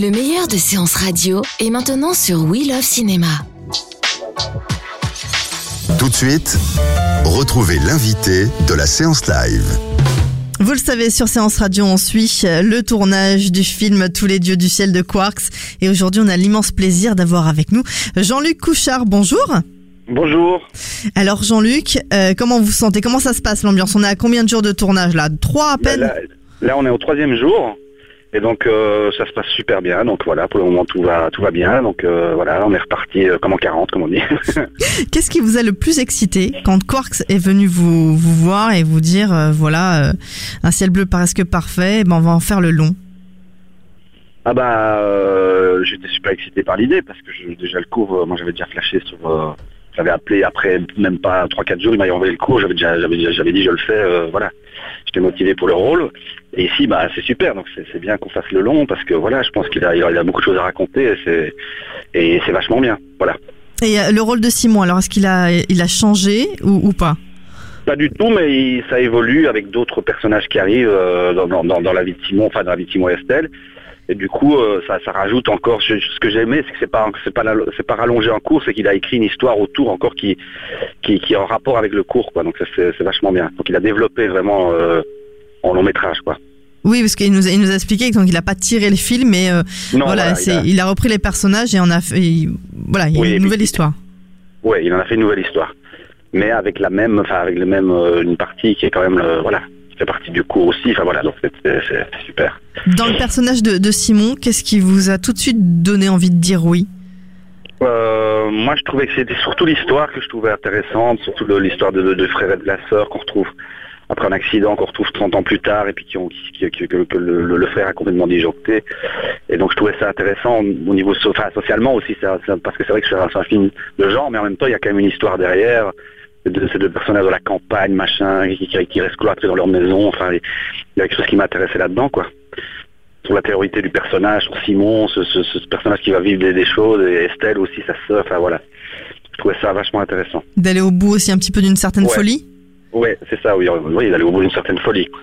Le meilleur de séances radio est maintenant sur We Love Cinéma. Tout de suite, retrouvez l'invité de la séance live. Vous le savez, sur Séance Radio, on suit le tournage du film Tous les dieux du ciel de Quarks. Et aujourd'hui, on a l'immense plaisir d'avoir avec nous Jean-Luc Couchard. Bonjour. Bonjour. Alors Jean-Luc, euh, comment vous vous sentez? Comment ça se passe l'ambiance? On est à combien de jours de tournage là? Trois à Là, peine là- là, on est au troisième jour. Et donc euh, ça se passe super bien. Donc voilà, pour le moment tout va tout va bien. Donc euh, voilà, on est reparti euh, comme en 40 comme on dit. Qu'est-ce qui vous a le plus excité quand Quarks est venu vous, vous voir et vous dire voilà, un ciel bleu presque parfait, ben on va en faire le long? Ah bah j'étais super excité par l'idée parce que je- déjà le cours, moi j'avais déjà flashé sur j'avais appelé après même pas 3-4 jours, il m'a envoyé le cours, j'avais déjà j'avais déjà- j'avais dit je le fais, euh, voilà. J'étais motivé pour le rôle. Et ici bah c'est super, donc c'est c'est bien qu'on fasse le long parce que voilà, je pense qu'il a, il a, beaucoup de choses à raconter et c'est et c'est vachement bien. Voilà. Et euh, le rôle de Simon, alors est-ce qu'il a, il a changé ou, ou pas? Pas du tout, mais il- ça évolue avec d'autres personnages qui arrivent euh, dans- dans la vie de Simon, enfin dans la vie de Simon et Estelle. Et du coup, euh, ça, ça rajoute encore. Ce, ce que j'ai aimé, c'est que c'est pas, c'est pas, c'est pas rallongé en cours, c'est qu'il a écrit une histoire autour encore qui, qui, qui est en rapport avec le cours, quoi. Donc ça, c'est, vachement bien. Donc il a développé vraiment euh, en long métrage, quoi. Oui, parce qu'il nous, a- il nous a expliqué donc il a pas tiré le film, mais euh, Non, voilà, il a- il, a... repris les personnages et on a fait, il- voilà, il y a Oui, une puis- nouvelle histoire. Ouais, il en a fait une nouvelle histoire, mais avec la même, enfin avec le même, une partie qui est quand même, le- voilà, fait partie du cours aussi. Enfin voilà, donc c'est, super. Dans le personnage de, de Simon, qu'est-ce qui vous a tout de suite donné envie de dire oui? Euh, moi, je trouvais que c'était surtout l'histoire que je trouvais intéressante, surtout l'histoire de, de, de frère et de la sœur qu'on retrouve après un accident qu'on retrouve 30 ans plus tard et puis qui ont, qui, qui- que, le, le- le frère a complètement disjoncté. Et donc je trouvais ça intéressant au niveau enfin, socialement aussi, ça- ça- parce que c'est vrai que c'est un, c'est un film de genre, mais en même temps il y a quand même une histoire derrière. De, ces deux personnages de la campagne, machin, qui, restent cloîtrés dans leur maison. Enfin, il y a quelque chose qui m'intéressait là-dedans, quoi sur la théorité du personnage, sur Simon, ce, ce- ce personnage qui va vivre des, des choses, et Estelle aussi, sa sœur, enfin voilà. Je trouvais ça vachement intéressant. D'aller au bout aussi un petit peu d'une certaine Ouais. folie? Ouais, c'est ça, oui, oui, d'aller au bout d'une certaine folie. quoi.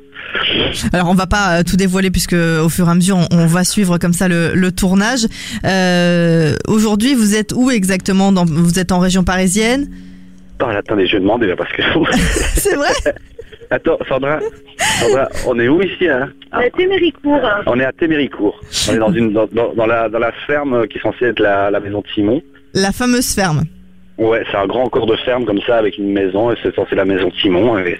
Alors on va pas euh, tout dévoiler puisque au fur et à mesure on, on va suivre comme ça le, le tournage. Euh, Aujourd'hui vous êtes où exactement dans, Vous êtes en région parisienne? Oh, attendez, je vais demander, parce que... C'est vrai? Attends, Sandra, Sandra, on est où ici hein? À Téméricourt. On est à Téméricourt. On est dans, une, dans, dans- dans la, dans la ferme qui est censée être la, la maison de Simon. La fameuse ferme. Ouais, c'est un grand corps de ferme comme ça, avec une maison, et c'est censé la maison de Simon. Et,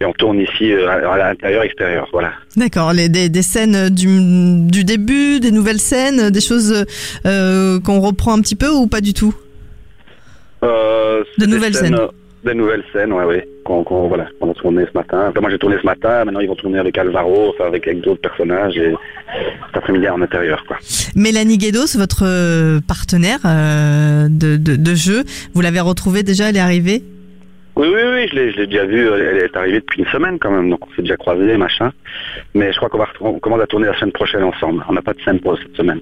et on tourne ici euh, à, l'intérieur, extérieur, voilà. D'accord, les- des, des scènes du, du début, des nouvelles scènes, des choses euh, qu'on reprend un petit peu ou pas du tout? Euh, De des nouvelles scènes. euh, De nouvelles scènes, ouais, ouais. Qu'on, qu'on- voilà, qu'on a tourné ce matin. Moi j'ai tourné ce matin, maintenant ils vont tourner avec Alvaro, enfin avec, avec d'autres personnages, et cet après-midi en intérieur, quoi. Mélanie Guedos, votre euh, partenaire euh, de, de, de jeu, vous l'avez retrouvée déjà, elle est arrivée? Oui, oui, oui, je l'ai, je l'ai déjà vu, elle est arrivée depuis une semaine quand même, donc on s'est déjà croisés, machin. Mais je crois qu'on va on commence à tourner la semaine prochaine ensemble. On n'a pas de scène pour cette semaine.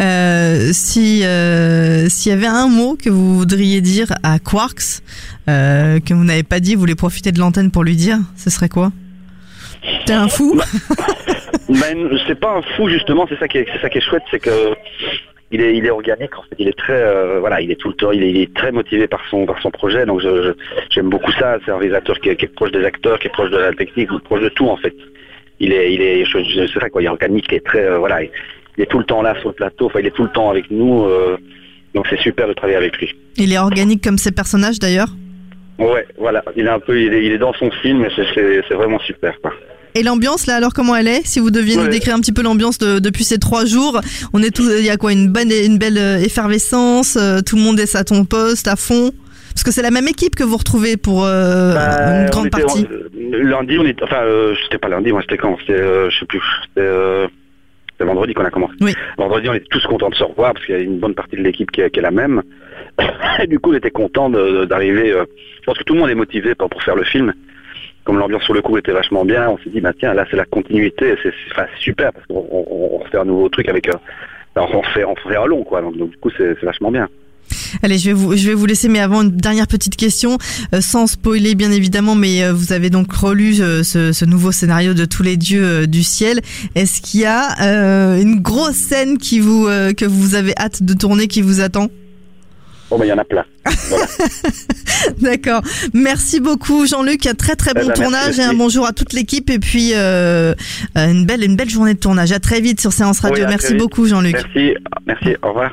Euh, si euh, s'il y avait un mot que vous voudriez dire à Quarks euh, que vous n'avez pas dit, vous voulez profiter de l'antenne pour lui dire, ce serait quoi? T'es un fou Ben, c'est pas un fou justement, c'est ça qui est, c'est ça qui est chouette, c'est que il est, il est organique en fait, il est très, voilà, il est tout le temps, il est, très motivé par son, par son projet, donc je, j'aime beaucoup ça. C'est un réalisateur qui est, proche des acteurs, qui est proche de la technique, proche de tout en fait. Il est, il est, je- c'est ça quoi, il est organique, il est très, voilà, il, est tout le temps là sur le plateau, enfin il est tout le temps avec nous, euh, donc c'est super de travailler avec lui. Il est organique comme ses personnages d'ailleurs Ouais, voilà, il est un peu, il est, il est dans son film, et c'est, vraiment super quoi. Et l'ambiance là alors comment elle est? Si vous deviez nous décrire un petit peu l'ambiance de- depuis ces trois jours, on est tout, il y a quoi? Une bonne, une belle euh, effervescence, euh, tout le monde est à ton poste à fond? Parce que c'est la même équipe que vous retrouvez pour euh, Bah, une grande était- partie. on- lundi, on était, enfin, euh, c'était pas lundi, moi c'était quand? C'était, euh, je sais plus, c'était, c'était vendredi qu'on a commencé. Oui. Vendredi, on était tous contents de se revoir parce qu'il y a une bonne partie de l'équipe qui, est- qui est la même. Et du coup, on était contents d'arriver. euh, je pense que tout le monde est motivé pour, pour faire le film. Comme l'ambiance sur le coup était vachement bien, on s'est dit, bah tiens, là c'est la continuité, c'est c'est- enfin, c'est super parce qu'on on, on refait un nouveau truc avec. euh, on fait, on fait un long, quoi. Donc, donc, du coup, c'est c'est vachement bien. Allez, je vais vous, je vais vous laisser, mais avant une dernière petite question, euh, sans spoiler bien évidemment, mais euh, vous avez donc relu euh, ce, ce nouveau scénario de tous les dieux euh, du ciel. Est-ce qu'il y a euh, une grosse scène qui vous euh, que vous avez hâte de tourner, qui vous attend? Bon, ben, il y en a plein. D'accord. Merci beaucoup Jean-Luc. Un très très Eh bon ben, merci tournage et un aussi. bonjour à toute l'équipe et puis euh, une belle une belle journée de tournage. À très vite sur Séance Radio. Oui, Merci beaucoup Jean-Luc. Merci, merci, au revoir.